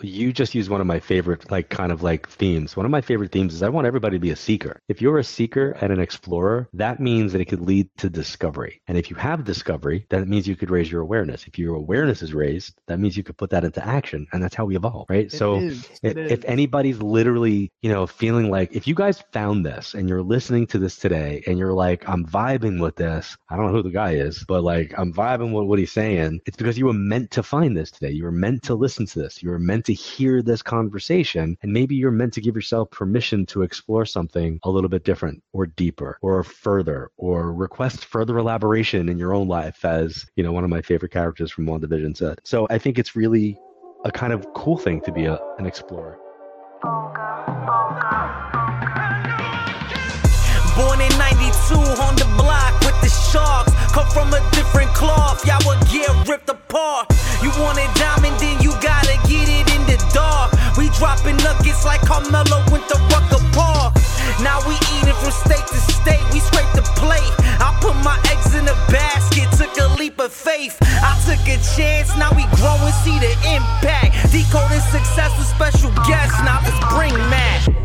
you just used one of my favorite, like, kind of like themes. One of my favorite themes is I want everybody to be a seeker. If you're a seeker and an explorer, that means that it could lead to discovery. And if you have discovery, that means you could raise your awareness. If your awareness is raised, that means you could put that into action. And that's how we evolve, right? It so is, if, if anybody's literally, you know, feeling like if you guys found this and you're listening to this today and you're like, I'm vibing with this, I don't know who the guy is, but like I'm vibing with what he's saying, it's because you were meant to find this today. You were meant to listen to this. You were meant to hear this conversation. And maybe you're meant to give yourself permission to explore something a little bit different or deeper or further or request further elaboration in your own life, as, you know, one of my favorite characters from WandaVision said. So I think it's really a kind of cool thing to be a, an explorer. Born in 92 on the block with the sharks. Come from a different cloth, y'all will get ripped apart. You want it diamond, then you gotta get it in the dark. We dropping nuggets like Carmelo went to Rucker Park. Now we eating from state to state, we scrape the plate. I put my eggs in a basket, took a leap of faith. I took a chance, now we grow and see the impact. Decoding success with special guests, now let's bring Matt.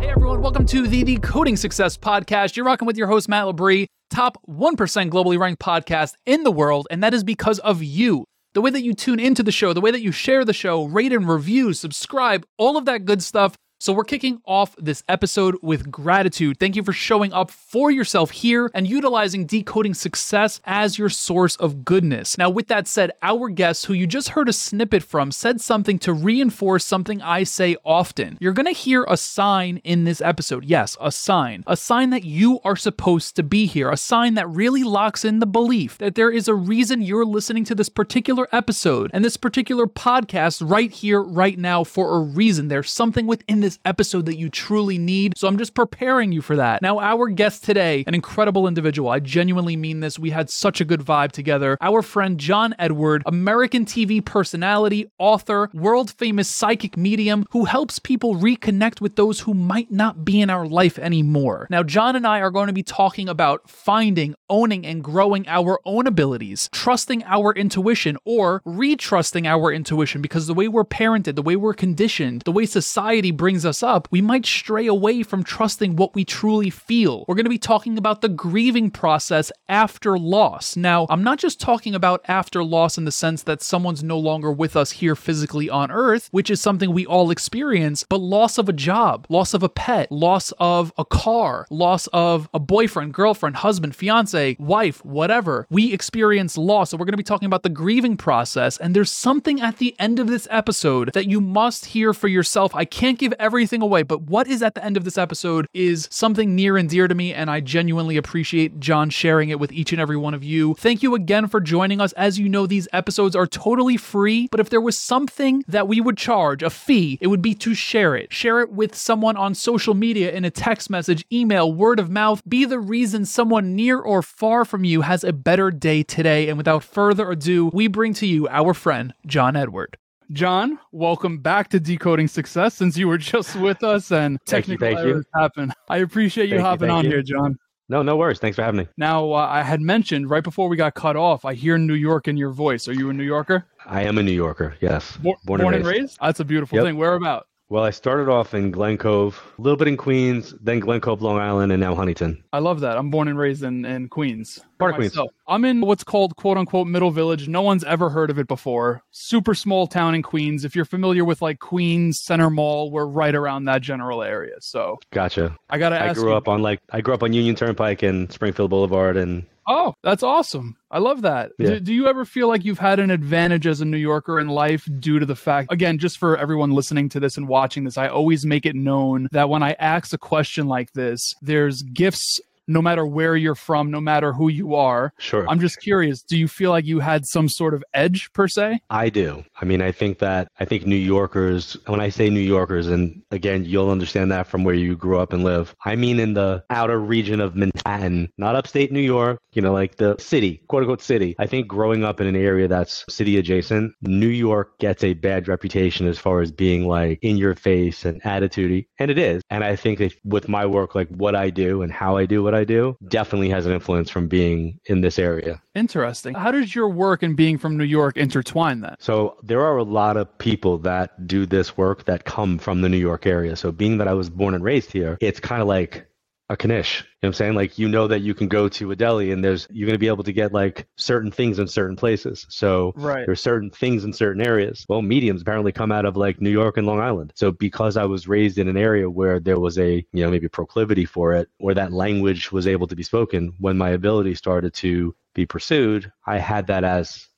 Hey everyone, welcome to the Decoding Success Podcast. You're rocking with your host, Matt Labrie, top 1% globally ranked podcast in the world, and that is because of you. The way that you tune into the show, the way that you share the show, rate and review, subscribe, all of that good stuff. So, we're kicking off this episode with gratitude. Thank you for showing up for yourself here and utilizing decoding success as your source of goodness. Now, with that said, our guest, who you just heard a snippet from, said something to reinforce something I say often. You're going to hear a sign in this episode. Yes, a sign. A sign that you are supposed to be here. A sign that really locks in the belief that there is a reason you're listening to this particular episode and this particular podcast right here, right now, for a reason. There's something within this episode that you truly need. So I'm just preparing you for that. Now, our guest today, an incredible individual. I genuinely mean this. We had such a good vibe together. Our friend John Edward, American TV personality, author, world famous psychic medium who helps people reconnect with those who might not be in our life anymore. Now, John and I are going to be talking about finding, owning, and growing our own abilities, trusting our intuition, or retrusting our intuition because the way we're parented, the way we're conditioned, the way society brings us up, we might stray away from trusting what we truly feel. We're going to be talking about the grieving process after loss. Now, I'm not just talking about after loss in the sense that someone's no longer with us here physically on earth, which is something we all experience, but loss of a job, loss of a pet, loss of a car, loss of a boyfriend, girlfriend, husband, fiance, wife, whatever. We experience loss. So we're going to be talking about the grieving process. And there's something at the end of this episode that you must hear for yourself. I can't give everything away, but what is at the end of this episode is something near and dear to me. And I genuinely appreciate John sharing it with each and every one of you. Thank you again for joining us. As you know, these episodes are totally free, but if there was something that we would charge, a fee, it would be to share it. Share it with someone on social media in a text message, email, word of mouth. Be the reason someone near or far from you has a better day today. And without further ado, we bring to you our friend, John Edward. John, welcome back to Decoding Success since you were just with us and Thank you, thank you. happen. I appreciate you Thank hopping thank on you. here, John. No, no worries. Thanks for having me. Now, uh, I had mentioned right before we got cut off, I hear New York in your voice. Are you a New Yorker? I am a New Yorker. Yes. Bor- born, and, raised. That's a beautiful Yep. thing. Where about? Well, I started off in Glen Cove, a little bit in Queens, then Glen Cove, Long Island, and now Huntington. I love that. I'm born and raised in, in Queens. Part of Queens. I'm in what's called quote unquote middle village. No one's ever heard of it before. Super small town in Queens. If you're familiar with like Queens Center Mall, we're right around that general area. So Gotcha. I gotta I grew you. up on like I grew up on Union Turnpike and Springfield Boulevard, and Oh, that's awesome. I love that. Yeah. Do, do you ever feel like you've had an advantage as a New Yorker in life due to the fact, again, just for everyone listening to this and watching this, I always make it known that when I ask a question like this, there's gifts no matter where you're from, no matter who you are. sure, I'm just curious, do you feel like you had some sort of edge per se? I do. I mean, I think that I think New Yorkers. When I say New Yorkers, and again, you'll understand that from where you grew up and live. I mean, in the outer region of Manhattan, not upstate New York. You know, like the city, quote unquote city. I think growing up in an area that's city adjacent, New York gets a bad reputation as far as being like in your face and attitudey, and it is. And I think that with my work, like what I do and how I do what I I do definitely has an influence from being in this area. Interesting. How does your work and being from New York intertwine then? So there are a lot of people that do this work that come from the New York area. So being that I was born and raised here, it's kind of like a knish. You know what I'm saying? Like you know that you can go to a deli and there's you're gonna be able to get like certain things in certain places. So right. there's certain things in certain areas. Well, mediums apparently come out of like New York and Long Island. So because I was raised in an area where there was a, you know, maybe proclivity for it, where that language was able to be spoken, when my ability started to be pursued, I had that as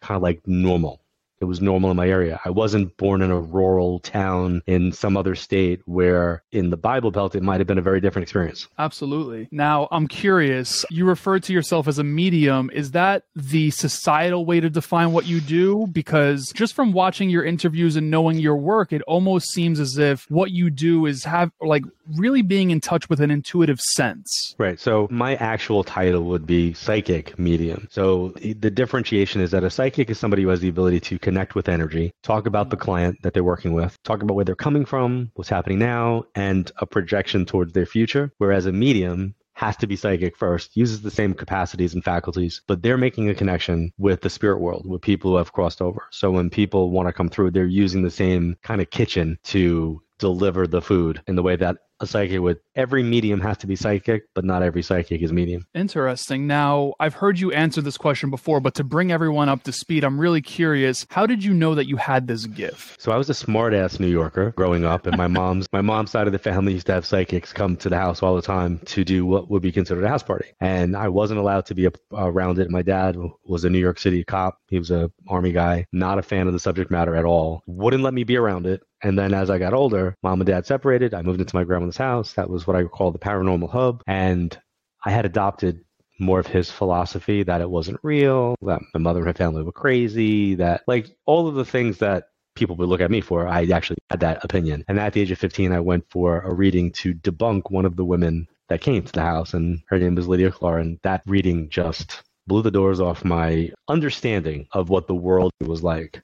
kind of like normal it was normal in my area. I wasn't born in a rural town in some other state where in the Bible Belt it might have been a very different experience. Absolutely. Now, I'm curious, you referred to yourself as a medium. Is that the societal way to define what you do? Because just from watching your interviews and knowing your work, it almost seems as if what you do is have like really being in touch with an intuitive sense. Right. So my actual title would be psychic medium. So the differentiation is that a psychic is somebody who has the ability to connect connect with energy, talk about the mm-hmm. client that they're working with, talk about where they're coming from, what's happening now, and a projection towards their future. Whereas a medium has to be psychic first, uses the same capacities and faculties, but they're making a connection with the spirit world, with people who have crossed over. So when people want to come through, they're using the same kind of kitchen to deliver the food in the way that a psychic would. Every medium has to be psychic, but not every psychic is medium. Interesting. Now, I've heard you answer this question before, but to bring everyone up to speed, I'm really curious. How did you know that you had this gift? So I was a smart ass New Yorker growing up, and my mom's my mom's side of the family used to have psychics come to the house all the time to do what would be considered a house party, and I wasn't allowed to be around it. My dad was a New York City cop. He was a army guy, not a fan of the subject matter at all. Wouldn't let me be around it. And then as I got older, mom and dad separated. I moved into my grandmother's house. That was what I call the paranormal hub. And I had adopted more of his philosophy that it wasn't real, that my mother and her family were crazy, that like all of the things that people would look at me for, I actually had that opinion. And at the age of 15, I went for a reading to debunk one of the women that came to the house, and her name was Lydia Clark. And that reading just blew the doors off my understanding of what the world was like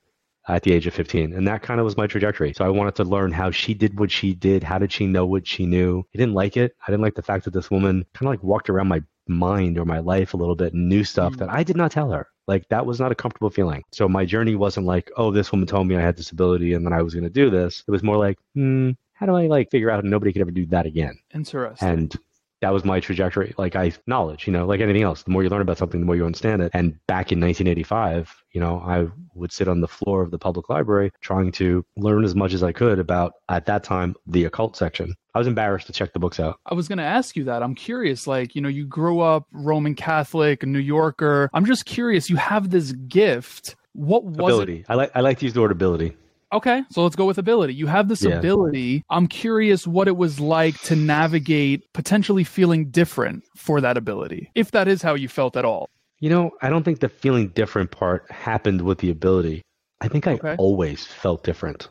at the age of 15. And that kind of was my trajectory. So I wanted to learn how she did what she did. How did she know what she knew? I didn't like it. I didn't like the fact that this woman kind of like walked around my mind or my life a little bit and knew stuff mm. that I did not tell her. Like that was not a comfortable feeling. So my journey wasn't like, oh, this woman told me I had disability and then I was going to do this. It was more like, hmm, how do I like figure out nobody could ever do that again? Interesting. And that was my trajectory. Like I knowledge, you know, like anything else, the more you learn about something, the more you understand it. And back in 1985, you know, I would sit on the floor of the public library trying to learn as much as I could about, at that time, the occult section. I was embarrassed to check the books out. I was going to ask you that. I'm curious. Like, you know, you grew up Roman Catholic, a New Yorker. I'm just curious. You have this gift. What was ability? It? I like I like to use the word ability. Okay, so let's go with ability. You have this yeah. ability. I'm curious what it was like to navigate potentially feeling different for that ability, if that is how you felt at all. You know, I don't think the feeling different part happened with the ability. I think I okay. always felt different.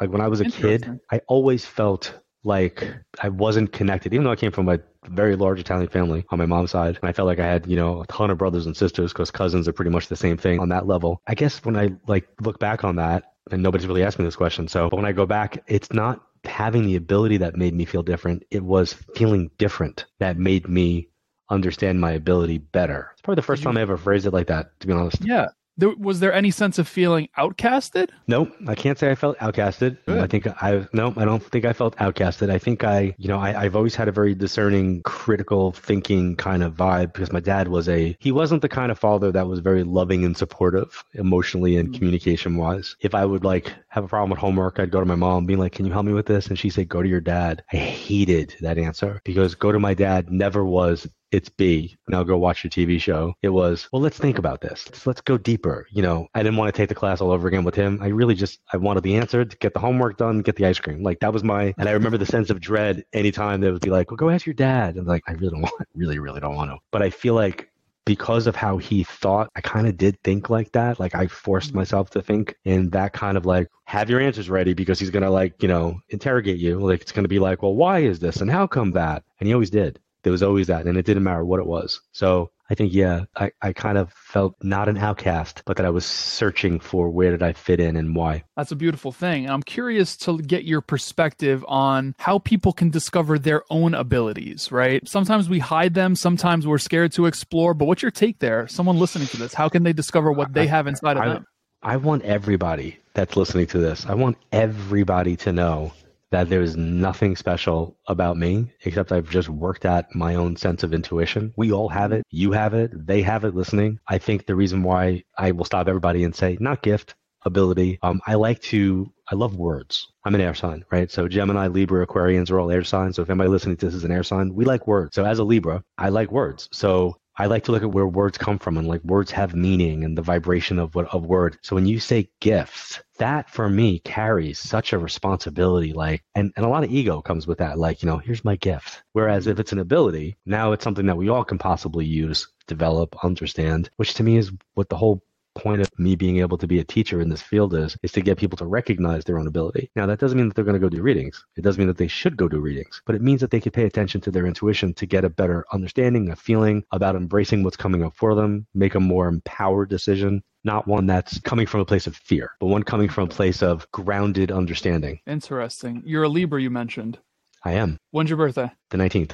Like when I was a kid, I always felt like I wasn't connected, even though I came from a very large Italian family on my mom's side. And I felt like I had, you know, a ton of brothers and sisters because cousins are pretty much the same thing on that level. I guess when I like look back on that, and nobody's really asked me this question. So, but when I go back, it's not having the ability that made me feel different. It was feeling different that made me understand my ability better. It's probably the first time I ever phrased it like that, to be honest. Yeah there, was there any sense of feeling outcasted? Nope, I can't say I felt outcasted. Good. I think I no, I don't think I felt outcasted. I think I, you know, I, I've always had a very discerning, critical thinking kind of vibe because my dad was a he wasn't the kind of father that was very loving and supportive emotionally and mm-hmm. communication wise. If I would like have a problem with homework, I'd go to my mom, being like, "Can you help me with this?" And she'd say, "Go to your dad." I hated that answer because go to my dad never was it's B. Now go watch your TV show. It was, well, let's think about this. Let's, let's go deeper. You know, I didn't want to take the class all over again with him. I really just, I wanted the answer to get the homework done, get the ice cream. Like that was my, and I remember the sense of dread anytime they would be like, well, go ask your dad. And like, I really don't want, really, really don't want to. But I feel like because of how he thought, I kind of did think like that. Like I forced mm-hmm. myself to think in that kind of like, have your answers ready because he's going to like, you know, interrogate you. Like it's going to be like, well, why is this and how come that? And he always did. There was always that, and it didn't matter what it was. So I think, yeah, I, I kind of felt not an outcast, but that I was searching for where did I fit in and why. That's a beautiful thing. I'm curious to get your perspective on how people can discover their own abilities, right? Sometimes we hide them, sometimes we're scared to explore, but what's your take there? Someone listening to this, how can they discover what they have inside of I, them? I want everybody that's listening to this, I want everybody to know that there's nothing special about me except I've just worked at my own sense of intuition. We all have it. You have it. They have it listening. I think the reason why I will stop everybody and say, not gift, ability. Um, I like to, I love words. I'm an air sign, right? So Gemini, Libra, Aquarians are all air signs. So if anybody listening to this is an air sign, we like words. So as a Libra, I like words. So I like to look at where words come from and like words have meaning and the vibration of what of word. So when you say gifts, that for me carries such a responsibility, like and, and a lot of ego comes with that. Like, you know, here's my gift. Whereas if it's an ability, now it's something that we all can possibly use, develop, understand, which to me is what the whole point of me being able to be a teacher in this field is is to get people to recognize their own ability. Now that doesn't mean that they're going to go do readings. It doesn't mean that they should go do readings, but it means that they could pay attention to their intuition to get a better understanding, a feeling about embracing what's coming up for them, make a more empowered decision, not one that's coming from a place of fear, but one coming from a place of grounded understanding. Interesting. You're a Libra you mentioned. I am. When's your birthday? The 19th.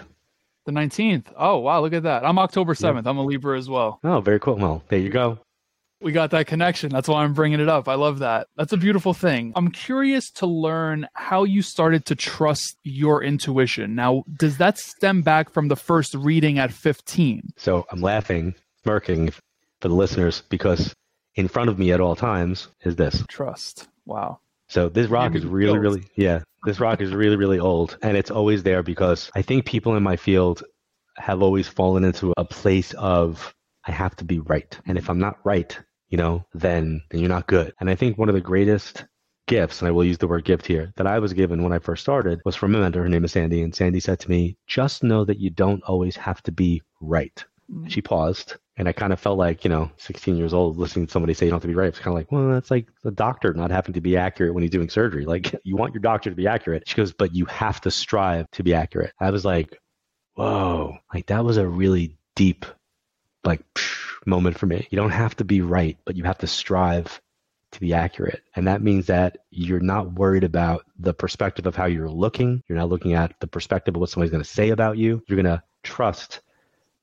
The 19th. Oh, wow, look at that. I'm October 7th. I'm a Libra as well. Oh, very cool. Well, there you go. We got that connection. That's why I'm bringing it up. I love that. That's a beautiful thing. I'm curious to learn how you started to trust your intuition. Now, does that stem back from the first reading at 15? So I'm laughing, smirking for the listeners because in front of me at all times is this. Trust. Wow. So this rock is really, really, yeah, this rock is really, really old. And it's always there because I think people in my field have always fallen into a place of, I have to be right. And if I'm not right, you know, then, then you're not good. And I think one of the greatest gifts, and I will use the word gift here, that I was given when I first started was from a mentor. Her name is Sandy. And Sandy said to me, just know that you don't always have to be right. Mm-hmm. She paused. And I kind of felt like, you know, 16 years old, listening to somebody say you don't have to be right. It's kind of like, well, that's like the doctor not having to be accurate when he's doing surgery. Like, you want your doctor to be accurate. She goes, but you have to strive to be accurate. I was like, whoa, like that was a really deep, like, psh, moment for me. You don't have to be right, but you have to strive to be accurate. And that means that you're not worried about the perspective of how you're looking. You're not looking at the perspective of what somebody's going to say about you. You're going to trust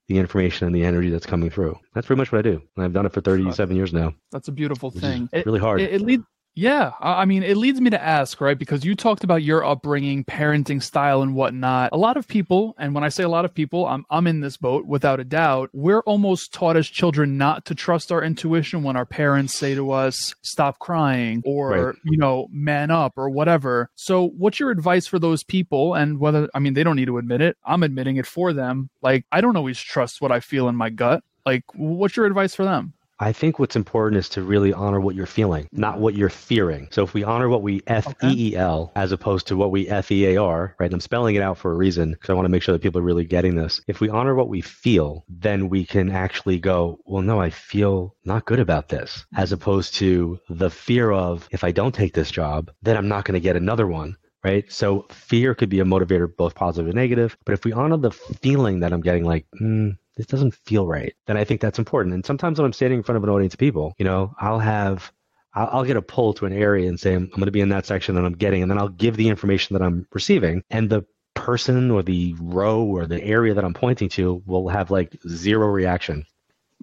the information and the energy that's coming through. That's pretty much what I do. And I've done it for 37 years now. That's a beautiful thing. It's really hard. It, it, lead, yeah, I mean, it leads me to ask, right? Because you talked about your upbringing, parenting style, and whatnot. A lot of people, and when I say a lot of people, I'm I'm in this boat without a doubt. We're almost taught as children not to trust our intuition when our parents say to us, "Stop crying," or right. you know, "Man up," or whatever. So, what's your advice for those people? And whether I mean, they don't need to admit it. I'm admitting it for them. Like, I don't always trust what I feel in my gut. Like, what's your advice for them? I think what's important is to really honor what you're feeling, not what you're fearing. So if we honor what we F E E L as opposed to what we F E A R, right? And I'm spelling it out for a reason because I want to make sure that people are really getting this. If we honor what we feel, then we can actually go, well, no, I feel not good about this, as opposed to the fear of if I don't take this job, then I'm not going to get another one right? So fear could be a motivator, both positive and negative. But if we honor the feeling that I'm getting, like, mm, this doesn't feel right, then I think that's important. And sometimes when I'm standing in front of an audience of people, you know, I'll have I'll, I'll get a pull to an area and say I'm, I'm going to be in that section that I'm getting, and then I'll give the information that I'm receiving, and the person or the row or the area that I'm pointing to will have like zero reaction.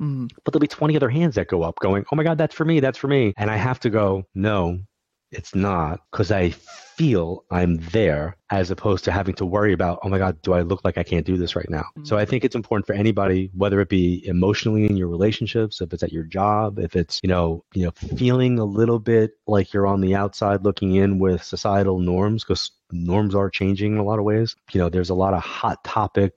Mm. But there'll be 20 other hands that go up going, oh my God, that's for me, that's for me. And I have to go, no, it's not because I feel I'm there as opposed to having to worry about, oh my God, do I look like I can't do this right now? Mm-hmm. So I think it's important for anybody, whether it be emotionally in your relationships, if it's at your job, if it's, you know, you know, feeling a little bit like you're on the outside looking in with societal norms, because norms are changing in a lot of ways. You know, there's a lot of hot topic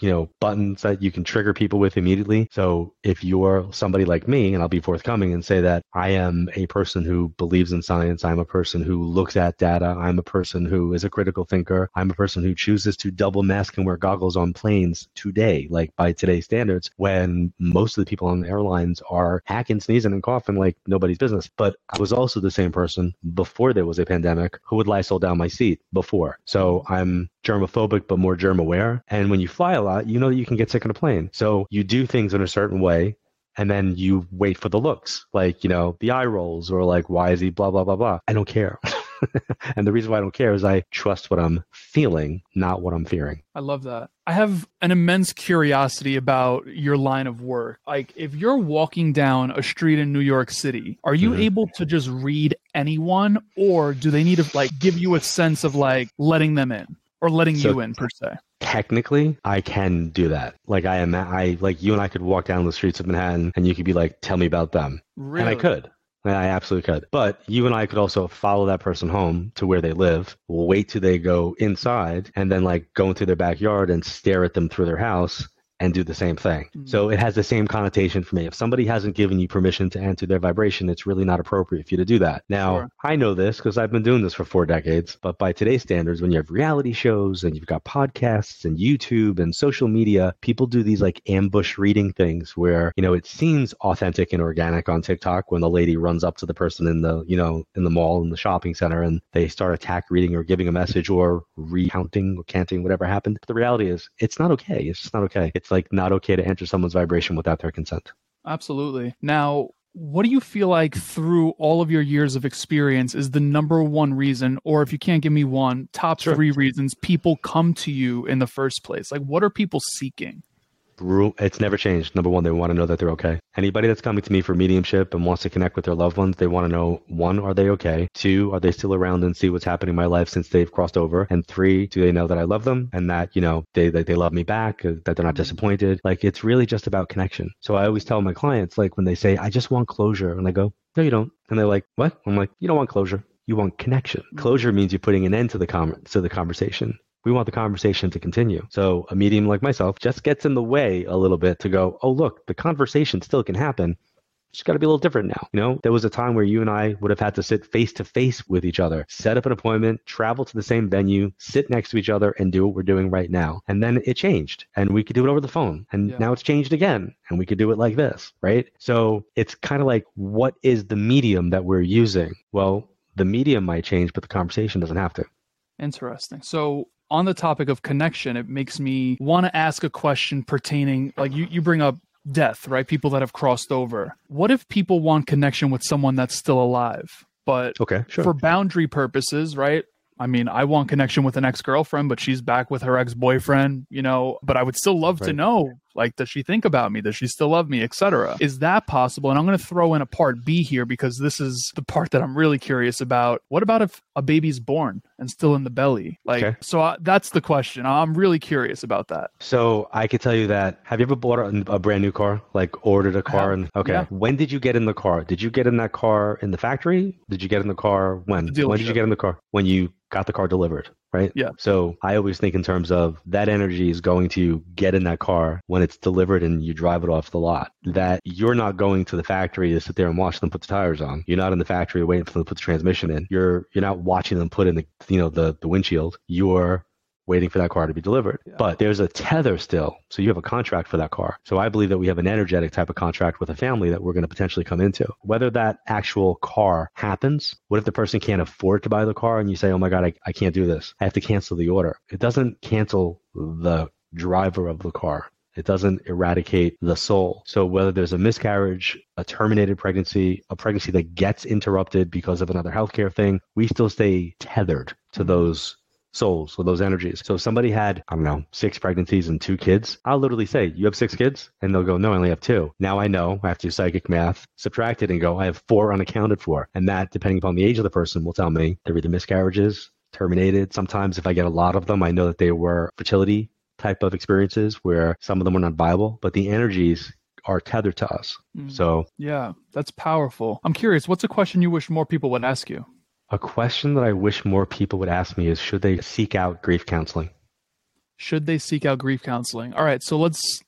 you know, buttons that you can trigger people with immediately. So if you're somebody like me, and I'll be forthcoming and say that I am a person who believes in science, I'm a person who looks at data, I'm a person who is a critical thinker, I'm a person who chooses to double mask and wear goggles on planes today, like by today's standards, when most of the people on the airlines are hacking, sneezing, and coughing like nobody's business. But I was also the same person before there was a pandemic who would lie Lysol down my seat before. So I'm germophobic, but more germ aware. And when you fly lot, you know that you can get sick on a plane. So you do things in a certain way and then you wait for the looks, like, you know, the eye rolls or like, why is he blah, blah, blah, blah. I don't care. and the reason why I don't care is I trust what I'm feeling, not what I'm fearing. I love that. I have an immense curiosity about your line of work. Like, if you're walking down a street in New York City, are you Mhm. able to just read anyone, or do they need to like give you a sense of like letting them in or letting So- you in per se? Technically, I can do that. Like I am, I like you and I could walk down the streets of Manhattan, and you could be like, "Tell me about them," Really? and I could. And I absolutely could. But you and I could also follow that person home to where they live, wait till they go inside, and then like go into their backyard and stare at them through their house and do the same thing. Mhm. So it has the same connotation for me. If somebody hasn't given you permission to enter their vibration, it's really not appropriate for you to do that. Now, Sure. I know this because I've been doing this for four decades, but by today's standards, when you have reality shows and you've got podcasts and YouTube and social media, people do these like ambush reading things where, you know, it seems authentic and organic on TikTok when the lady runs up to the person in the, you know, in the mall, in the shopping center, and they start attack reading or giving a message or recounting or canting whatever happened. But the reality is, it's not okay. It's just not okay. It's like not okay to enter someone's vibration without their consent. Absolutely. Now, what do you feel like through all of your years of experience is the number one reason, or if you can't give me one, top Sure. three reasons people come to you in the first place? Like, what are people seeking? It's never changed. Number one, they want to know that they're okay. Anybody that's coming to me for mediumship and wants to connect with their loved ones, they want to know one, are they okay? Two, are they still around and see what's happening in my life since they've crossed over? And three, do they know that I love them and that, you know, they, that they love me back, uh, that they're not disappointed? Like, it's really just about connection. So I always tell my clients, like, when they say, I just want closure, and I go, no, you don't. And they're like, what? I'm like, you don't want closure. You want connection. Closure means you're putting an end to the com- to the conversation. We want the conversation to continue. So a medium like myself just gets in the way a little bit to go, oh, look, the conversation still can happen. It's got to be a little different now. You know, there was a time where you and I would have had to sit face to face with each other, set up an appointment, travel to the same venue, sit next to each other, and do what we're doing right now. And then it changed, and we could do it over the phone. And Yeah. now it's changed again, and we could do it like this, right? So it's kind of like, what is the medium that we're using? Well, the medium might change, but the conversation doesn't have to. Interesting. So, on the topic of connection, it makes me want to ask a question pertaining, like you, you bring up death, right? People that have crossed over. What if people want connection with someone that's still alive, but Okay, sure. for boundary purposes, right? I mean, I want connection with an ex girlfriend, but she's back with her ex boyfriend, you know, but I would still love to know, like, does she think about me? Does she still love me, etc. Is that possible? And I'm going to throw in a part B here because this is the part that I'm really curious about. What about if a baby's born and still in the belly? Like, Okay. so I, that's the question. I'm really curious about that. So I could tell you that. Have you ever bought a, a brand new car? Like ordered a car? And okay, yeah. when did you get in the car? Did you get in that car in the factory? Did you get in the car when? When did you get in the car? When you got the car delivered, right? Yeah. So I always think in terms of that energy is going to get in that car when it's delivered and you drive it off the lot. That you're not going to the factory to sit there and watch them put the tires on. You're not in the factory waiting for them to put the transmission in. You're you're not watching them put in the you know the the windshield. You're waiting for that car to be delivered. Yeah. But there's a tether still. So you have a contract for that car. So I believe that we have an energetic type of contract with a family that we're going to potentially come into. Whether that actual car happens, what if the person can't afford to buy the car and you say, oh my God, I, I can't do this. I have to cancel the order. It doesn't cancel the driver of the car. It doesn't eradicate the soul. So whether there's a miscarriage, a terminated pregnancy, a pregnancy that gets interrupted because of another healthcare thing, we still stay tethered to Mhm. those souls or those energies. So if somebody had, I don't know, six pregnancies and two kids, I'll literally say, You have six kids? And they'll go, No, I only have two. Now I know I have to do psychic math, subtract it and go, I have four unaccounted for. And that, depending upon the age of the person, will tell me they're either miscarriages, terminated. Sometimes if I get a lot of them, I know that they were fertility type of experiences where some of them were not viable, but the energies are tethered to us. Mm. So Yeah, that's powerful. I'm curious, what's a question you wish more people would ask you? A question that I wish more people would ask me is should they seek out grief counseling? Should they seek out grief counseling? All right, so let's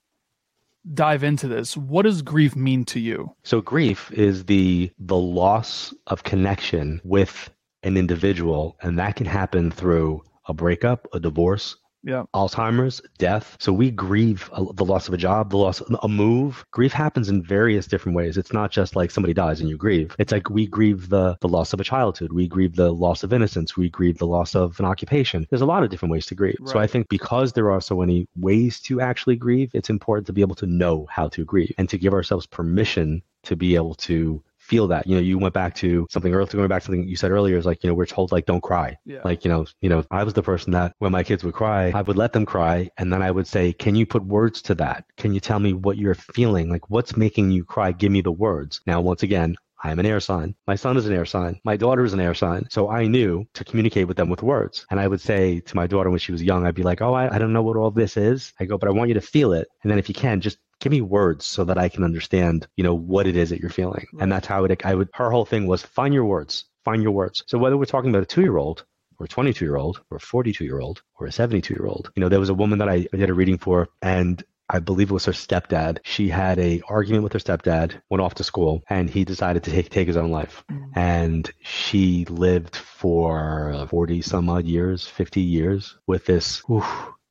dive into this. What does grief mean to you? So grief is the the loss of connection with an individual and that can happen through a breakup, a divorce, Yeah. Alzheimer's, death. So we grieve a, the loss of a job, the loss of a move. Grief happens in various different ways. It's not just like somebody dies and you grieve. It's like we grieve the the loss of a childhood, we grieve the loss of innocence, we grieve the loss of an occupation. There's a lot of different ways to grieve. So I think because there are so many ways to actually grieve, it's important to be able to know how to grieve and to give ourselves permission to be able to feel that. You know, you went back to something earlier, going back to something you said earlier is like, you know, we're told like don't cry. Yeah. Like, you know, you know, I was the person that when my kids would cry, I would let them cry and then I would say, "Can you put words to that? Can you tell me what you're feeling? Like what's making you cry? Give me the words." Now, once again, I am an air sign. My son is an air sign. My daughter is an air sign. So I knew to communicate with them with words. And I would say to my daughter when she was young, I'd be like, Oh, I, I don't know what all this is. I go, but I want you to feel it. And then if you can, just give me words so that I can understand, you know, what it is that you're feeling. Right. And that's how it, I would, her whole thing was find your words, find your words. So whether we're talking about a two year old or a 22 year old or a 42 year old or a 72 year old, you know, there was a woman that I did a reading for and I believe it was her stepdad. She had a argument with her stepdad, went off to school, and he decided to take, take his own life. Mm. And she lived for 40 some odd years, 50 years with this whew,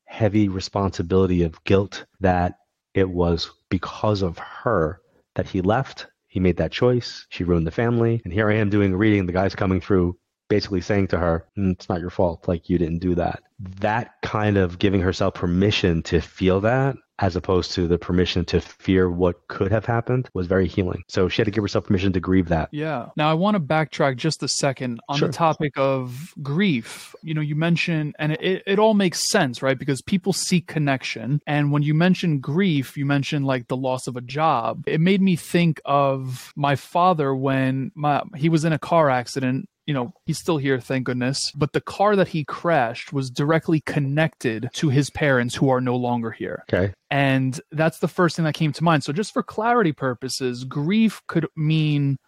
heavy responsibility of guilt that it was because of her that he left. He made that choice. She ruined the family. And here I am doing a reading. The guy's coming through basically saying to her, "Mm, it's not your fault. Like you didn't do that. That kind of giving herself permission to feel that as opposed to the permission to fear what could have happened was very healing. So she had to give herself permission to grieve that. Yeah. Now I want to backtrack just a second on Sure. the topic of grief. You know, you mentioned, and it, it all makes sense, right? Because people seek connection. And when you mention grief, you mentioned like the loss of a job. It made me think of my father when my he was in a car accident. You know, he's still here, thank goodness. But the car that he crashed was directly connected to his parents who are no longer here. Okay. And that's the first thing that came to mind. So, just for clarity purposes, grief could mean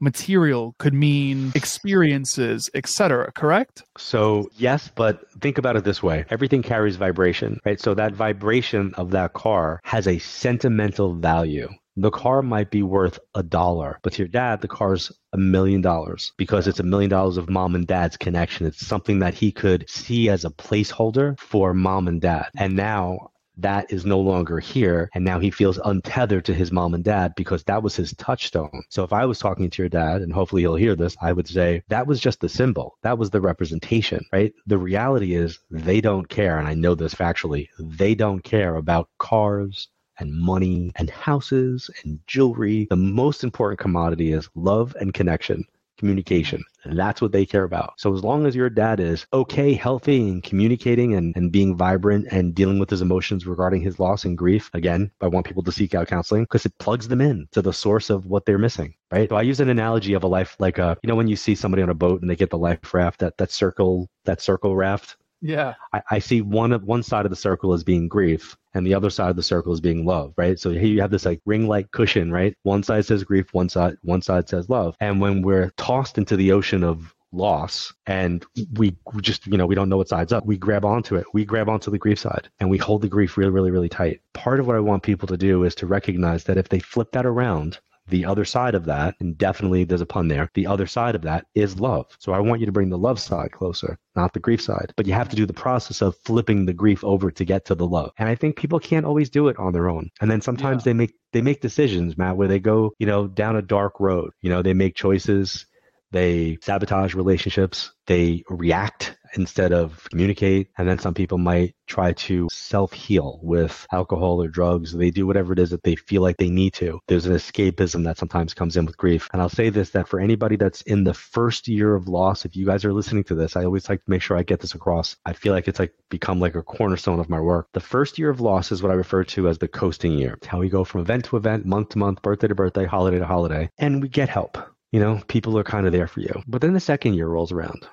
material, could mean experiences, etc. Correct? So, yes, but think about it this way everything carries vibration, right? So, that vibration of that car has a sentimental value. The car might be worth a dollar, but to your dad, the car's a million dollars because it's a million dollars of mom and dad's connection. It's something that he could see as a placeholder for mom and dad. And now that is no longer here. And now he feels untethered to his mom and dad because that was his touchstone. So if I was talking to your dad, and hopefully he'll hear this, I would say that was just the symbol. That was the representation, right? The reality is they don't care. And I know this factually. They don't care about cars and money and houses and jewelry. The most important commodity is love and connection communication. And that's what they care about. So as long as your dad is okay, healthy, and communicating and, and being vibrant and dealing with his emotions regarding his loss and grief, again, I want people to seek out counseling because it plugs them in to the source of what they're missing. Right. So I use an analogy of a life like a, you know, when you see somebody on a boat and they get the life raft, that that circle, that circle raft. Yeah. I, I see one of one side of the circle as being grief and the other side of the circle is being love, right? So here you have this like ring like cushion, right? One side says grief, one side one side says love. And when we're tossed into the ocean of loss and we just you know we don't know what side's up we grab onto it we grab onto the grief side and we hold the grief really really really tight part of what i want people to do is to recognize that if they flip that around the other side of that, and definitely there's a pun there, the other side of that is love. So I want you to bring the love side closer, not the grief side. But you have to do the process of flipping the grief over to get to the love. And I think people can't always do it on their own. And then sometimes Yeah. they make they make decisions, Matt, where they go, you know, down a dark road. You know, they make choices, they sabotage relationships, they react instead of communicate. And then some people might try to self heal with alcohol or drugs. They do whatever it is that they feel like they need to. There's an escapism that sometimes comes in with grief. And I'll say this that for anybody that's in the first year of loss, if you guys are listening to this, I always like to make sure I get this across. I feel like it's like become like a cornerstone of my work. The first year of loss is what I refer to as the coasting year. It's how we go from event to event, month to month, birthday to birthday, holiday to holiday, and we get help. You know, people are kind of there for you. But then the second year rolls around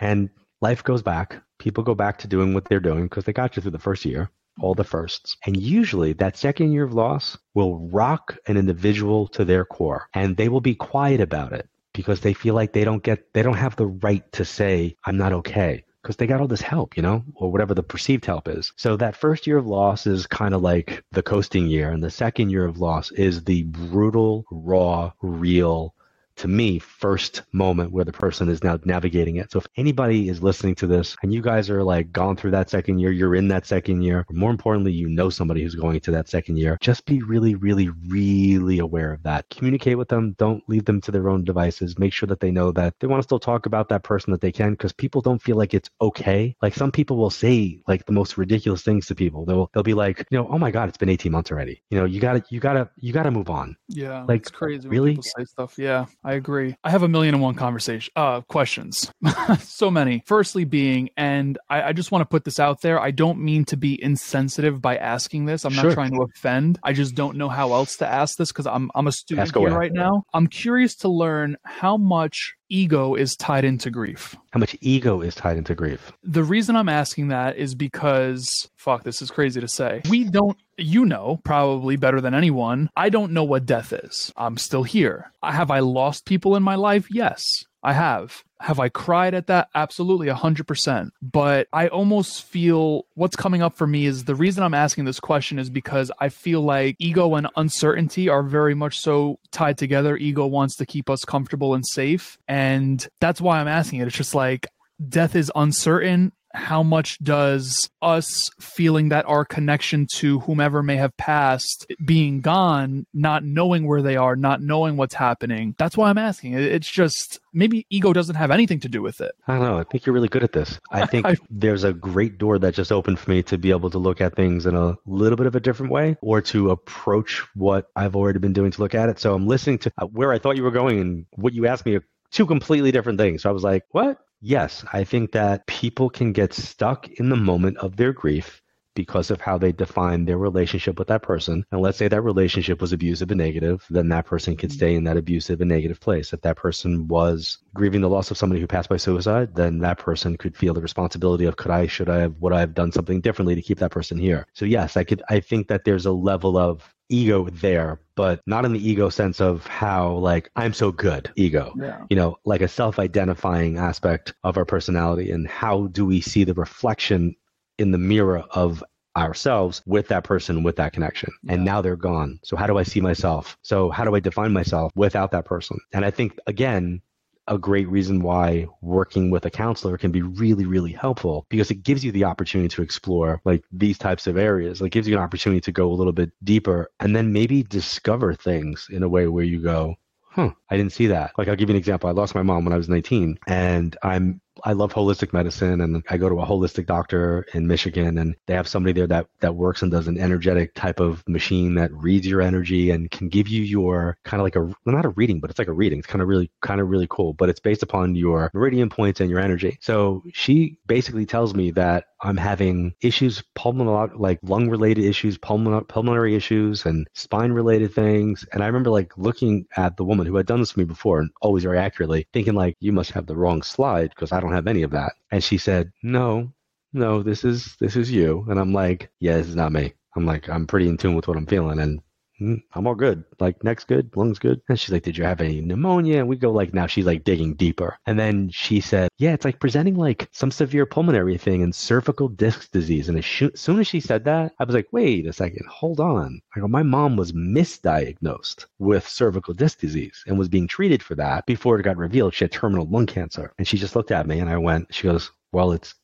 and life goes back. People go back to doing what they're doing because they got you through the first year, all the firsts. And usually that second year of loss will rock an individual to their core and they will be quiet about it because they feel like they don't get, they don't have the right to say, I'm not okay. Because they got all this help, you know, or whatever the perceived help is. So that first year of loss is kind of like the coasting year. And the second year of loss is the brutal, raw, real, to me, first moment where the person is now navigating it. So if anybody is listening to this and you guys are like gone through that second year, you're in that second year, or more importantly, you know somebody who's going to that second year, just be really, really, really aware of that. Communicate with them. Don't leave them to their own devices. Make sure that they know that they want to still talk about that person that they can because people don't feel like it's okay. Like some people will say like the most ridiculous things to people. They'll they'll be like, you know, oh my God, it's been 18 months already. You know, you gotta you gotta you gotta move on. Yeah, Like, it's crazy. really? people say stuff. Yeah, I agree. I have a million and one conversation uh questions. so many. Firstly, being, and I, I just want to put this out there. I don't mean to be insensitive by asking this. I'm Sure. not trying to offend. I just don't know how else to ask this because I'm I'm a student Ask here away. right now. I'm curious to learn how much ego is tied into grief. How much ego is tied into grief? The reason I'm asking that is because, fuck, this is crazy to say. We don't, you know, probably better than anyone. I don't know what death is. I'm still here. Have I lost people in my life? Yes, I have. Have I cried at that? Absolutely, 100%. But I almost feel what's coming up for me is the reason I'm asking this question is because I feel like ego and uncertainty are very much so tied together. Ego wants to keep us comfortable and safe. And that's why I'm asking it. It's just like, death is uncertain how much does us feeling that our connection to whomever may have passed being gone not knowing where they are not knowing what's happening that's why i'm asking it's just maybe ego doesn't have anything to do with it I don't know. I think you're really good at this. I think I- there's a great door that just opened for me to be able to look at things in a little bit of a different way or to approach what I've already been doing to look at it. So I'm listening to uh, where I thought you were going and what you asked me are two completely different things. So I was like, what? Yes, I think that people can get stuck in the moment of their grief because of how they define their relationship with that person. And let's say that relationship was abusive and negative, then that person could stay in that abusive and negative place. If that person was grieving the loss of somebody who passed by suicide, then that person could feel the responsibility of could I, should I have, would I have done something differently to keep that person here? So yes, I could, I think that there's a level of ego there, but not in the ego sense of how like I'm so good ego yeah you know, like a self identifying aspect of our personality and how do we see the reflection in the mirror of ourselves with that person, with that connection. And now they're gone. So how do I see myself? So how do I define myself without that person? And I think, again, a great reason why working with a counselor can be really, really helpful because it gives you the opportunity to explore like these types of areas. It gives you an opportunity to go a little bit deeper and then maybe discover things in a way where you go, huh, I didn't see that. Like I'll give you an example. I lost my mom when I was 19 and I'm I love holistic medicine and I go to a holistic doctor in Michigan and they have somebody there that that works and does an energetic type of machine that reads your energy and can give you your kind of like a well, not a reading but it's like a reading. It's kind of really kind of really cool, but it's based upon your meridian points and your energy. So she basically tells me that I'm having issues pulmonary like lung related issues, pulmonary pulmonary issues and spine related things and I remember like looking at the woman who had done this for me before and always very accurately thinking like you must have the wrong slide because I don't have any of that. And she said, "No, no, this is this is you." And I'm like, "Yeah, this is not me." I'm like, "I'm pretty in tune with what I'm feeling and "Mm, I'm all good. Like neck's good, lungs good." And she's like, "Did you have any pneumonia?" And we go like now she's like digging deeper. And then she said, "Yeah, it's like presenting like some severe pulmonary thing and cervical disc disease." And as soon as she said that, I was like, "Wait a second, hold on." I go, "My mom was misdiagnosed with cervical disc disease and was being treated for that before it got revealed she had terminal lung cancer." And she just looked at me and I went, she goes, "Well, it's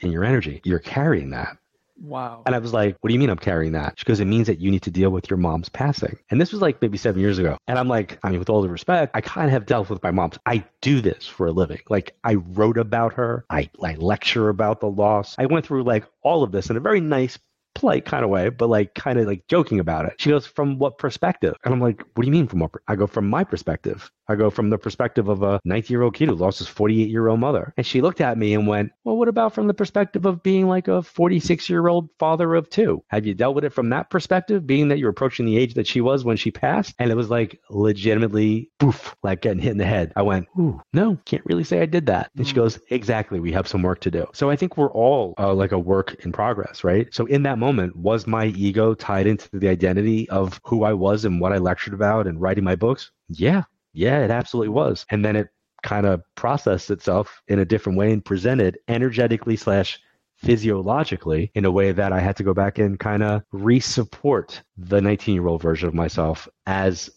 in your energy. You're carrying that." Wow And I was like, what do you mean I'm carrying that? She goes, it means that you need to deal with your mom's passing. And this was like maybe seven years ago. And I'm like, I mean, with all due respect, I kind of have dealt with my mom's. I do this for a living. Like I wrote about her. I, I lecture about the loss. I went through like all of this in a very nice, polite kind of way, but like kind of like joking about it. She goes, from what perspective? And I'm like, what do you mean from what? per-" I go, from my perspective. I go from the perspective of a 19 year old kid who lost his 48 year old mother. And she looked at me and went, Well, what about from the perspective of being like a 46 year old father of two? Have you dealt with it from that perspective, being that you're approaching the age that she was when she passed? And it was like legitimately, poof, like getting hit in the head. I went, Ooh, no, can't really say I did that. And she Mm. goes, Exactly. We have some work to do. So I think we're all uh, like a work in progress, right? So in that moment, was my ego tied into the identity of who I was and what I lectured about and writing my books? Yeah. Yeah, it absolutely was. And then it kind of processed itself in a different way and presented energetically slash physiologically in a way that I had to go back and kind of re-support the 19 year old version of myself as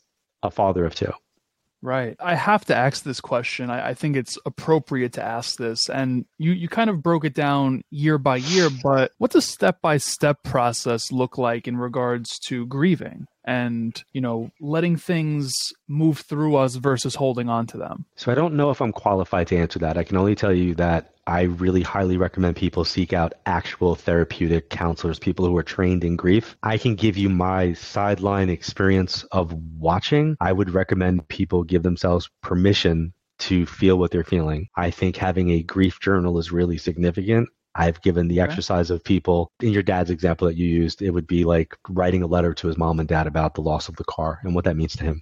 a father of two. Right. I have to ask this question. I, I, think it's appropriate to ask this. And you, you kind of broke it down year by year, but what's a step by step process look like in regards to grieving? And you know letting things move through us versus holding on to them so i don't know if i'm qualified to answer that i can only tell you that I really highly recommend people seek out actual therapeutic counselors, people who are trained in grief. I can give you my sideline experience of watching. I would recommend people give themselves permission to feel what they're feeling. I think having a grief journal is really significant. I've given the okay. exercise of people in your dad's example that you used, it would be like writing a letter to his mom and dad about the loss of the car and what that means to him.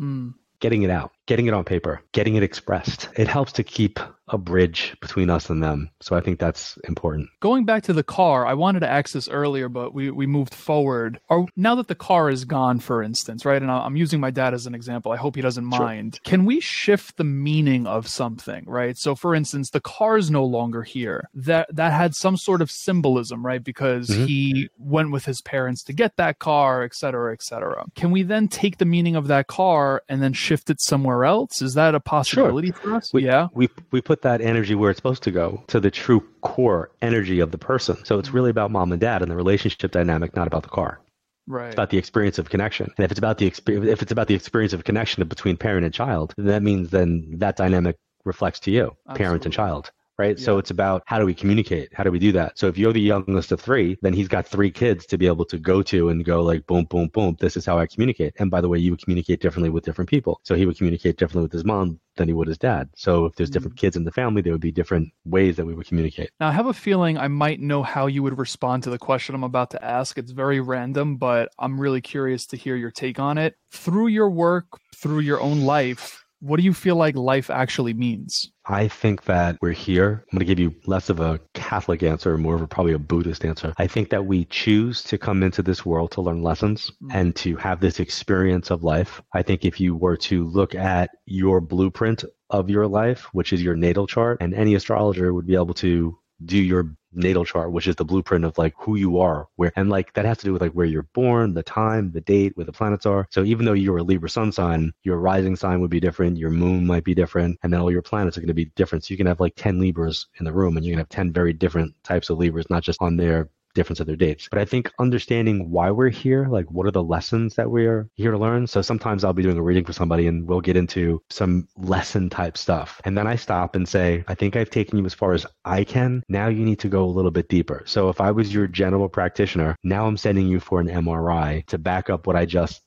Mm. Getting it out, getting it on paper, getting it expressed. It helps to keep a bridge between us and them. So I think that's important. Going back to the car, I wanted to ask this earlier, but we, we moved forward. Are, now that the car is gone, for instance, right? And I'm using my dad as an example. I hope he doesn't mind. Sure. Can we shift the meaning of something, right? So for instance, the car is no longer here. That that had some sort of symbolism, right? Because mm-hmm. he went with his parents to get that car, et cetera, et cetera. Can we then take the meaning of that car and then shift it somewhere else? Is that a possibility sure. for us? We, yeah. We we put that energy where it's supposed to go to the true core energy of the person. So it's really about mom and dad and the relationship dynamic, not about the car. Right. It's about the experience of connection. And if it's about the experience, if it's about the experience of connection between parent and child, that means then that dynamic reflects to you, Absolutely. parent and child right? Yeah. So it's about how do we communicate? How do we do that? So if you're the youngest of three, then he's got three kids to be able to go to and go like boom, boom, boom. This is how I communicate. And by the way, you would communicate differently with different people. So he would communicate differently with his mom than he would his dad. So if there's mm-hmm. different kids in the family, there would be different ways that we would communicate. Now I have a feeling I might know how you would respond to the question I'm about to ask. It's very random, but I'm really curious to hear your take on it. Through your work, through your own life, what do you feel like life actually means? I think that we're here. I'm going to give you less of a Catholic answer, more of a probably a Buddhist answer. I think that we choose to come into this world to learn lessons mm-hmm. and to have this experience of life. I think if you were to look at your blueprint of your life, which is your natal chart, and any astrologer would be able to do your natal chart, which is the blueprint of like who you are, where and like that has to do with like where you're born, the time, the date, where the planets are. So even though you're a Libra sun sign, your rising sign would be different, your moon might be different, and then all your planets are going to be different. So you can have like 10 Libras in the room and you can have 10 very different types of Libras, not just on their difference of their dates. But I think understanding why we're here, like what are the lessons that we're here to learn. So sometimes I'll be doing a reading for somebody and we'll get into some lesson type stuff. And then I stop and say, I think I've taken you as far as I can. Now you need to go a little bit deeper. So if I was your general practitioner, now I'm sending you for an MRI to back up what I just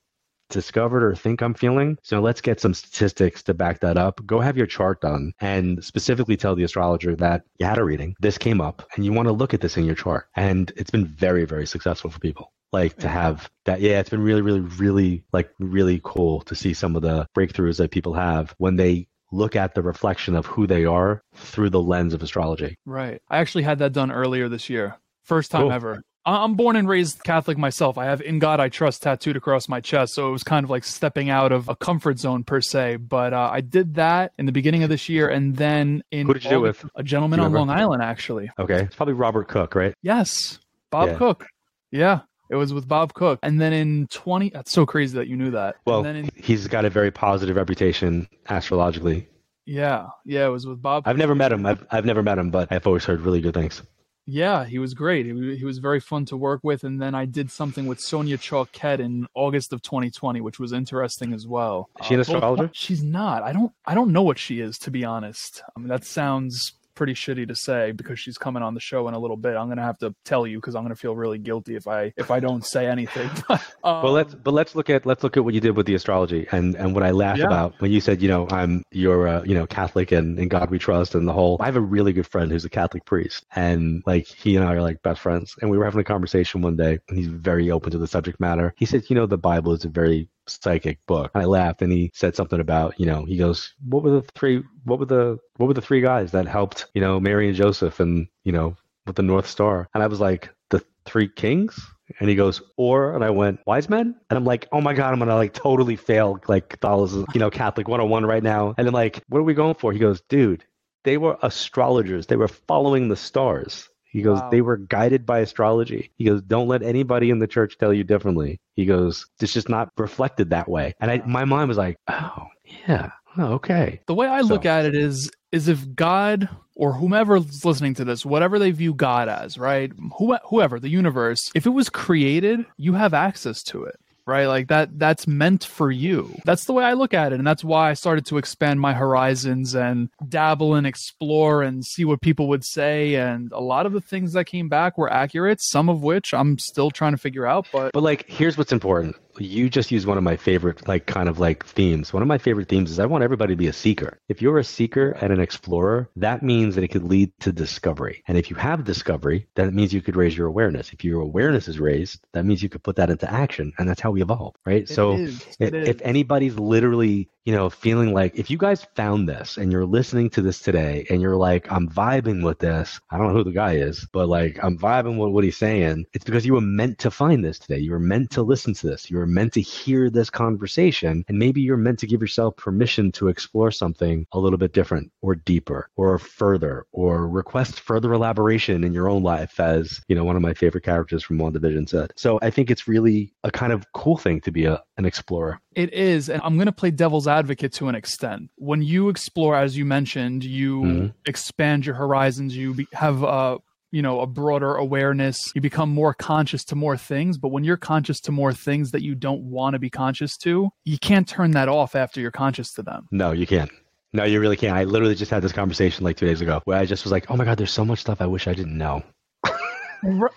discovered or think I'm feeling. So let's get some statistics to back that up. Go have your chart done and specifically tell the astrologer that you had a reading, this came up, and you want to look at this in your chart. And it's been very, very successful for people. Like to have that, yeah, it's been really, really, really, like really cool to see some of the breakthroughs that people have when they look at the reflection of who they are through the lens of astrology. Right. I actually had that done earlier this year. First time cool. ever. I'm born and raised Catholic myself. I have "In God I Trust" tattooed across my chest, so it was kind of like stepping out of a comfort zone per se. But uh, I did that in the beginning of this year, and then in who did you do with? A gentleman on Long Island, actually. Okay, it's probably Robert Cook, right? Yes, Bob yeah. Cook. Yeah, it was with Bob Cook. And then in 20, that's so crazy that you knew that. Well, in, he's got a very positive reputation astrologically. Yeah, yeah, it was with Bob. I've never met him. I've, I've never met him, but I've always heard really good things. Yeah, he was great. He, he was very fun to work with. And then I did something with Sonia Choquette in August of 2020, which was interesting as well. Is she an uh, astrologer? she's not. I don't. I don't know what she is, to be honest. I mean, that sounds pretty shitty to say because she's coming on the show in a little bit. I'm gonna have to tell you because I'm gonna feel really guilty if I if I don't say anything. um, well, let's but let's look at let's look at what you did with the astrology and and what I laughed yeah. about when you said you know I'm you're uh, you know Catholic and in God we trust and the whole. I have a really good friend who's a Catholic priest and like he and I are like best friends and we were having a conversation one day and he's very open to the subject matter. He said you know the Bible is a very psychic book. I laughed and he said something about, you know, he goes, What were the three what were the what were the three guys that helped, you know, Mary and Joseph and, you know, with the North Star? And I was like, The three kings? And he goes, or, and I went, wise men? And I'm like, oh my God, I'm going to like totally fail like Catholicism, you know, Catholic 101 right now. And I'm like, what are we going for? He goes, dude, they were astrologers. They were following the stars. He goes, Wow. they were guided by astrology. He goes, don't let anybody in the church tell you differently. He goes, it's just not reflected that way. And I, my mind was like, oh, yeah, oh, okay. The way I look at it is is if God or whomever's listening to this, whatever they view God as, right? Who, whoever, the universe, if it was created, you have access to it. Right? Like that that's meant for you. That's the way I look at it. And that's why I started to expand my horizons and dabble and explore and see what people would say. And a lot of the things that came back were accurate, some of which I'm still trying to figure out. But But like, here's what's important. You just used one of my favorite, like, kind of like themes. One of my favorite themes is I want everybody to be a seeker. If you're a seeker and an explorer, that means that it could lead to discovery. And if you have discovery, then it means you could raise your awareness. If your awareness is raised, that means you could put that into action. And that's how we evolve, right? so is, if, if anybody's literally you know feeling like if you guys found this and you're listening to this today and you're like i'm vibing with this i don't know who the guy is but like i'm vibing with what he's saying it's because you were meant to find this today you were meant to listen to this you were meant to hear this conversation and maybe you're meant to give yourself permission to explore something a little bit different or deeper or further or request further elaboration in your own life as you know one of my favorite characters from WandaVision said so i think it's really a kind of cool thing to be a, an explorer It is, and I'm going to play devil's advocate to an extent. When you explore, as you mentioned, you Mhm. expand your horizons. You be, have a you know a broader awareness. You become more conscious to more things. But when you're conscious to more things that you don't want to be conscious to, you can't turn that off after you're conscious to them. No, you can't. No, you really can't. I literally just had this conversation like two days ago where I just was like, oh my God, there's so much stuff I wish I didn't know.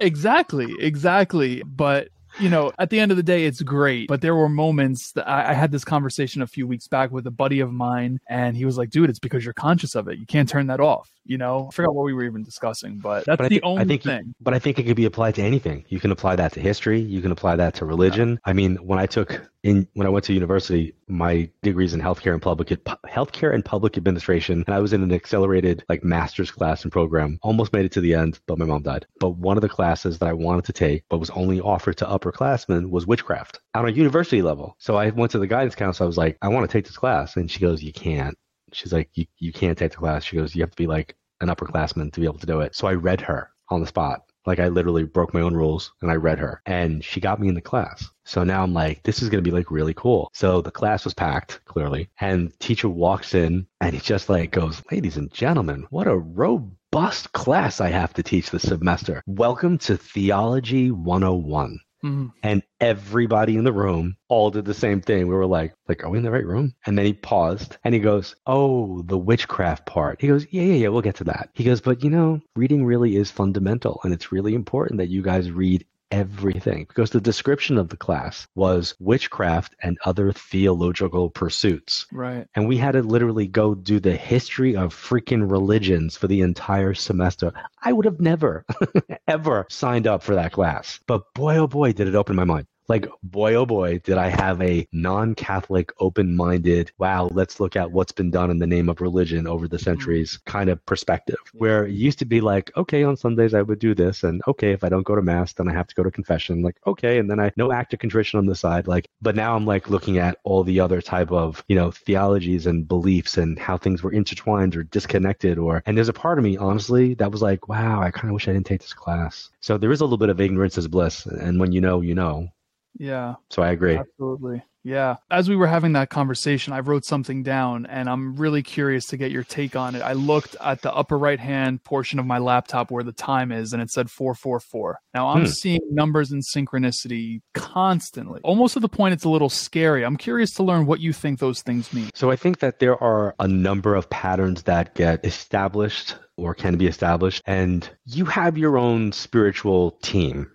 Exactly, exactly. But you know, at the end of the day, it's great. But there were moments that I, I had this conversation a few weeks back with a buddy of mine, and he was like, "Dude, it's because you're conscious of it. You can't turn that off." You know, I forgot what we were even discussing, but that's But the think, only think thing. but I think it could be applied to anything. You can apply that to history. You can apply that to religion. I mean, when I took in when I went to university, my degrees in healthcare and public healthcare and public administration, and I was in an accelerated like master's class and program. Almost made it to the end, but my mom died. But one of the classes that I wanted to take, but was only offered to upperclassmen, was witchcraft on a university level. So I went to the guidance counselor. I was like, I want to take this class, and she goes, You can't. She's like, You you can't take the class. She goes, You have to be like an upperclassman to be able to do it. So I read her on the spot. Like I literally broke my own rules and I read her and she got me in the class. So now I'm like, this is going to be like really cool. So the class was packed clearly and teacher walks in and he just like goes, ladies and gentlemen, what a robust class I have to teach this semester. Welcome to Theology 101 Mhm. and everybody in the room all did the same thing. We were like, like, are we in the right room? And then he paused and he goes, Oh, the witchcraft part. He goes, Yeah, yeah, yeah, we'll get to that. He goes, But you know, reading really is fundamental and it's really important that you guys read everything because the description of the class was witchcraft and other theological pursuits. Right. And we had to literally go do the history of freaking religions for the entire semester. I would have never, ever signed up for that class. But boy, oh boy, did it open my mind. Like, boy, oh boy, did I have a non Catholic, open minded, wow, let's look at what's been done in the name of religion over the mm-hmm. centuries kind of perspective. Where it used to be like, okay, on Sundays I would do this. And okay, if I don't go to Mass, then I have to go to confession. Like, okay. And then I, no act of contrition on the side. Like, but now I'm like looking at all the other type of, you know, theologies and beliefs and how things were intertwined or disconnected. Or, and there's a part of me, honestly, that was like, wow, I kind of wish I didn't take this class. So there is a little bit of ignorance is bliss. And when you know, you know. Yeah. So I agree. Absolutely. Yeah. As we were having that conversation, I wrote something down and I'm really curious to get your take on it. I looked at the upper right hand portion of my laptop where the time is and it said 444. Now I'm Hmm. seeing numbers in synchronicity constantly, almost to the point it's a little scary. I'm curious to learn what you think those things mean. So I think that there are a number of patterns that get established or can be established, and you have your own spiritual team.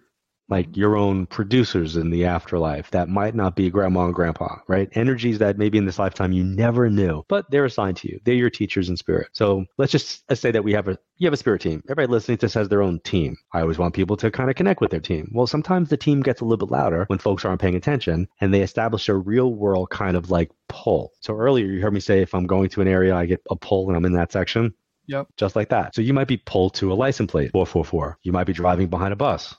Like your own producers in the afterlife that might not be grandma and grandpa, right? Energies that maybe in this lifetime you never knew, but they're assigned to you. They're your teachers in spirit. So let's just let's say that we have a you have a spirit team. Everybody listening to this has their own team. I always want people to kind of connect with their team. Well, sometimes the team gets a little bit louder when folks aren't paying attention and they establish a real world kind of like pull. So earlier you heard me say if I'm going to an area, I get a pull and I'm in that section. Yep. Just like that. So you might be pulled to a license plate, 444. You might be driving behind a bus,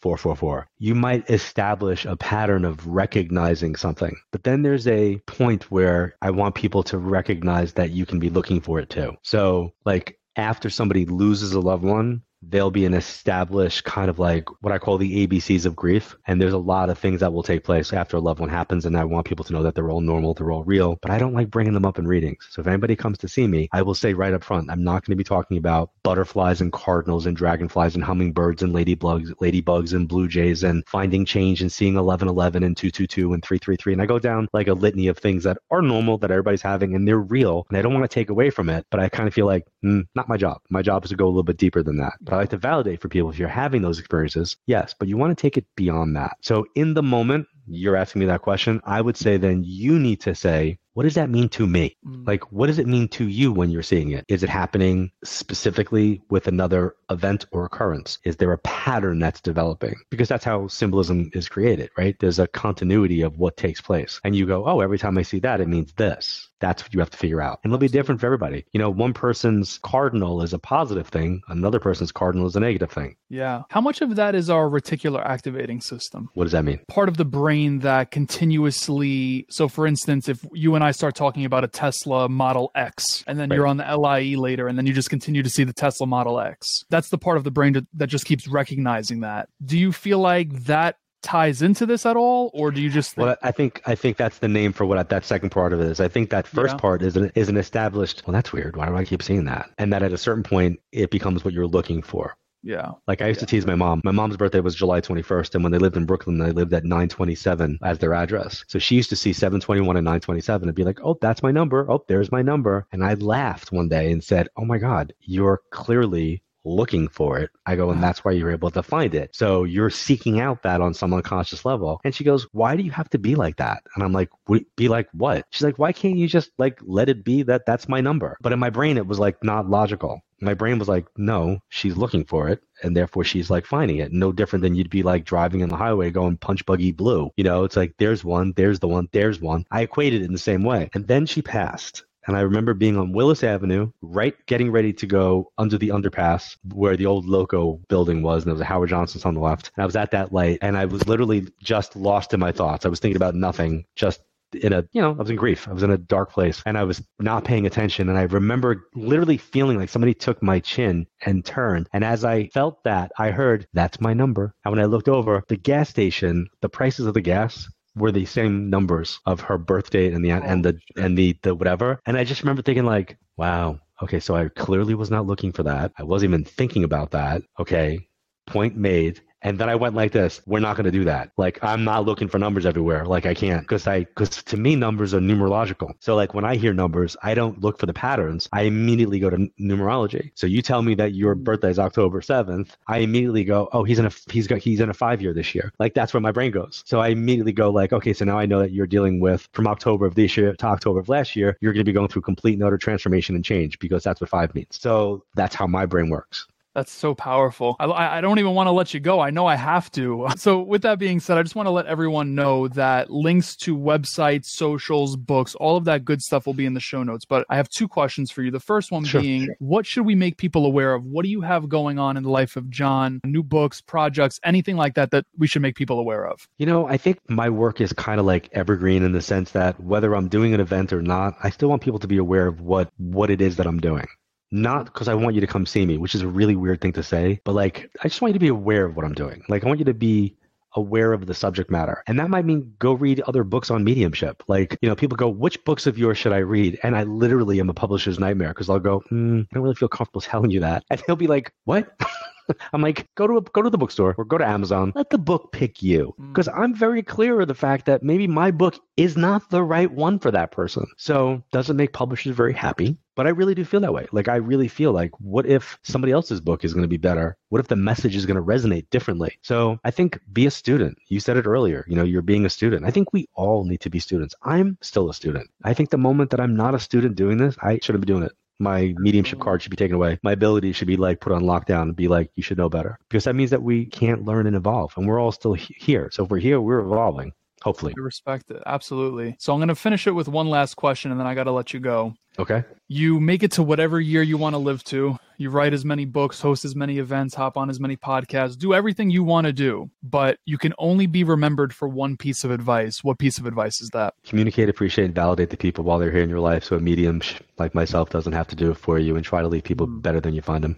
444. You might establish a pattern of recognizing something. But then there's a point where I want people to recognize that you can be looking for it too. So, like, after somebody loses a loved one, there'll be an established kind of like what I call the ABCs of grief. And there's a lot of things that will take place after a loved one happens. And I want people to know that they're all normal, they're all real, but I don't like bringing them up in readings. So if anybody comes to see me, I will say right up front, I'm not going to be talking about butterflies and cardinals and dragonflies and hummingbirds and ladybugs, ladybugs and blue jays and finding change and seeing 1111 and 222 and 333. And I go down like a litany of things that are normal that everybody's having and they're real. And I don't want to take away from it, but I kind of feel like, mm, not my job. My job is to go a little bit deeper than that. But I like to validate for people if you're having those experiences, yes, but you want to take it beyond that. So in the moment, you're asking me that question, I would say then you need to say, what does that mean to me? Mm. Like, what does it mean to you when you're seeing it? Is it happening specifically with another event or occurrence? Is there a pattern that's developing? Because that's how symbolism is created, right? There's a continuity of what takes place. And you go, oh, every time I see that, it means this. That's what you have to figure out. And it'll be different for everybody. You know, one person's cardinal is a positive thing, another person's cardinal is a negative thing. Yeah. How much of that is our reticular activating system? What does that mean? Part of the brain that continuously. So, for instance, if you and I start talking about a Tesla Model X, and then Right. you're on the LIE later, and then you just continue to see the Tesla Model X, that's the part of the brain that, that just keeps recognizing that. Do you feel like that ties into this at all, or do you just think, Well, I think I think that's the name for what that second part of it is. I think that first Yeah. part is an, is an established. Well, that's weird. Why do I keep seeing that? And that at a certain point, it becomes what you're looking for. yeah, Like I used to tease my mom. My mom's birthday was July 21st, and when they lived in Brooklyn, they lived at 927 as their address. So she used to see 721 and 927 and be like, "Oh, that's my number. Oh, there's my number." And I laughed one day and said, "Oh my God, you're clearly." Looking for it. I go, and that's why you're able to find it. So you're seeking out that on some unconscious level. And she goes, Why do you have to be like that? And I'm like, Be like what? She's like, Why can't you just like let it be that that's my number? But in my brain, it was like not logical. My brain was like, No, she's looking for it. And therefore she's like finding it. No different than you'd be like driving on the highway going punch buggy blue. You know, it's like, there's one, there's the one, there's one. I equated it in the same way. And then she passed. And I remember being on Willis Avenue, right getting ready to go under the underpass where the old Loco building was, and there was a Howard Johnson's on the left. And I was at that light, and I was literally just lost in my thoughts. I was thinking about nothing, just in a, you know, I was in grief. I was in a dark place, and I was not paying attention. And I remember literally feeling like somebody took my chin and turned. And as I felt that, I heard, "That's my number." And when I looked over, the gas station, the prices of the gas were the same numbers of her birth date and the and the oh, and the the whatever. And I just remember thinking like, wow, okay, so I clearly was not looking for that. I wasn't even thinking about that. Okay, point made. And then I went like this. We're not going to do that. Like I'm not looking for numbers everywhere. Like I can't because I because to me numbers are numerological. So like when I hear numbers, I don't look for the patterns. I immediately go to numerology. So you tell me that your birthday is October seventh. I immediately go, oh, he's in a he's got he's in a five year this year. Like that's where my brain goes. So I immediately go like, okay, so now I know that you're dealing with from October of this year to October of last year. You're going to be going through complete and utter transformation and change because that's what five means. So that's how my brain works. That's so powerful. I, I don't even want to let you go. I know I have to. So, with that being said, I just want to let everyone know that links to websites, socials, books, all of that good stuff will be in the show notes. But I have two questions for you. The first one Sure. being, what should we make people aware of? What do you have going on in the life of John? New books, projects, anything like that that we should make people aware of? You know, I think my work is kind of like evergreen in the sense that whether I'm doing an event or not, I still want people to be aware of what what it is that I'm doing. Not because I want you to come see me, which is a really weird thing to say, but like I just want you to be aware of what I'm doing. Like I want you to be aware of the subject matter. And that might mean go read other books on mediumship. Like, you know, people go, which books of yours should I read? And I literally am a publisher's nightmare because I'll go, mm, I don't really feel comfortable telling you that. And he'll be like, what? I'm like, go to a, go to the bookstore or go to Amazon. Let the book pick you, Mm. because I'm very clear of the fact that maybe my book is not the right one for that person. So doesn't make publishers very happy. But I really do feel that way. Like I really feel like, what if somebody else's book is going to be better? What if the message is going to resonate differently? So I think be a student. You said it earlier. You know, you're being a student. I think we all need to be students. I'm still a student. I think the moment that I'm not a student doing this, I shouldn't be doing it my mediumship card should be taken away. My ability should be like put on lockdown and be like, you should know better. Because that means that we can't learn and evolve. And we're all still he- here. So if we're here, we're evolving, hopefully. I respect it. Absolutely. So, I'm going to finish it with one last question and then I got to let you go. Okay. You make it to whatever year you want to live to. You write as many books, host as many events, hop on as many podcasts, do everything you want to do, but you can only be remembered for one piece of advice. What piece of advice is that? Communicate, appreciate, and validate the people while they're here in your life. So a medium like myself doesn't have to do it for you and try to leave people Mm. better than you find them.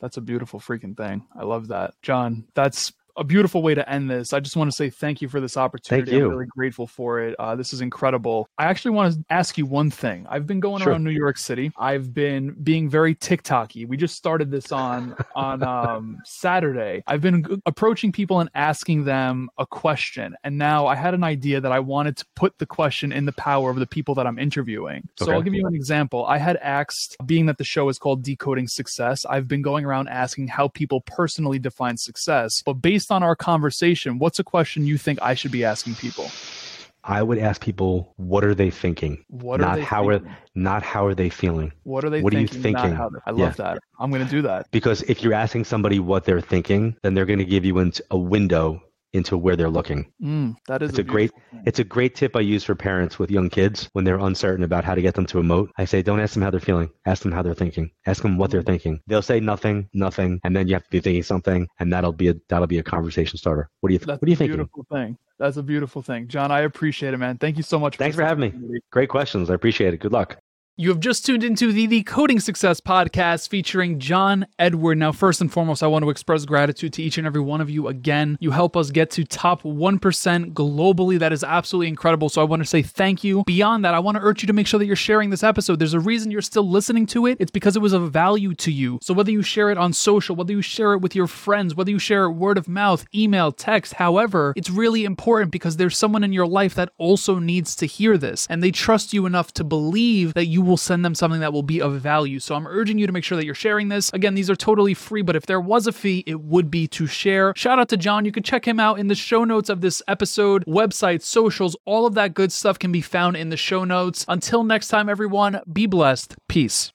That's a beautiful freaking thing. I love that. John, that's a beautiful way to end this. I just want to say thank you for this opportunity. Thank you. I'm really grateful for it. Uh, this is incredible. I actually want to ask you one thing. I've been going Sure. around New York City. I've been being very TikToky. We just started this on on um, Saturday. I've been approaching people and asking them a question, and now I had an idea that I wanted to put the question in the power of the people that I'm interviewing. So Okay. I'll give you an example. I had asked, being that the show is called Decoding Success, I've been going around asking how people personally define success. But based on our conversation, what's a question you think I should be asking people? I would ask people, what are they thinking? What Not how are not how are they feeling? What are they what are you thinking? not how they- I love that. I'm going to do that. Because if you're asking somebody what they're thinking, then they're going to give you into a window into where they're looking. Mm, that is It's a great thing. it's a great tip I use for parents with young kids when they're uncertain about how to get them to emote. I say don't ask them how they're feeling. Ask them how they're thinking. Ask them what they're Mm. thinking. They'll say nothing, nothing, and then you have to be thinking something and that'll be a that'll be a conversation starter. What do you That's what are you a thinking? beautiful thing. That's a beautiful thing. John, I appreciate it, man. Thank you so much. Thanks this for having me. Great questions. I appreciate it. Good luck. You have just tuned into the Decoding Success podcast featuring John Edward. Now, first and foremost, I want to express gratitude to each and every one of you again. You help us get to top 1% globally. That is absolutely incredible. So I want to say thank you. Beyond that, I want to urge you to make sure that you're sharing this episode. There's a reason you're still listening to it. It's because it was of value to you. So whether you share it on social, whether you share it with your friends, whether you share it word of mouth, email, text, however, it's really important because there's someone in your life that also needs to hear this and they trust you enough to believe that you will send them something that will be of value. So I'm urging you to make sure that you're sharing this. Again, these are totally free, but if there was a fee, it would be to share. Shout out to John. You can check him out in the show notes of this episode, website, socials, all of that good stuff can be found in the show notes. Until next time, everyone, be blessed. Peace.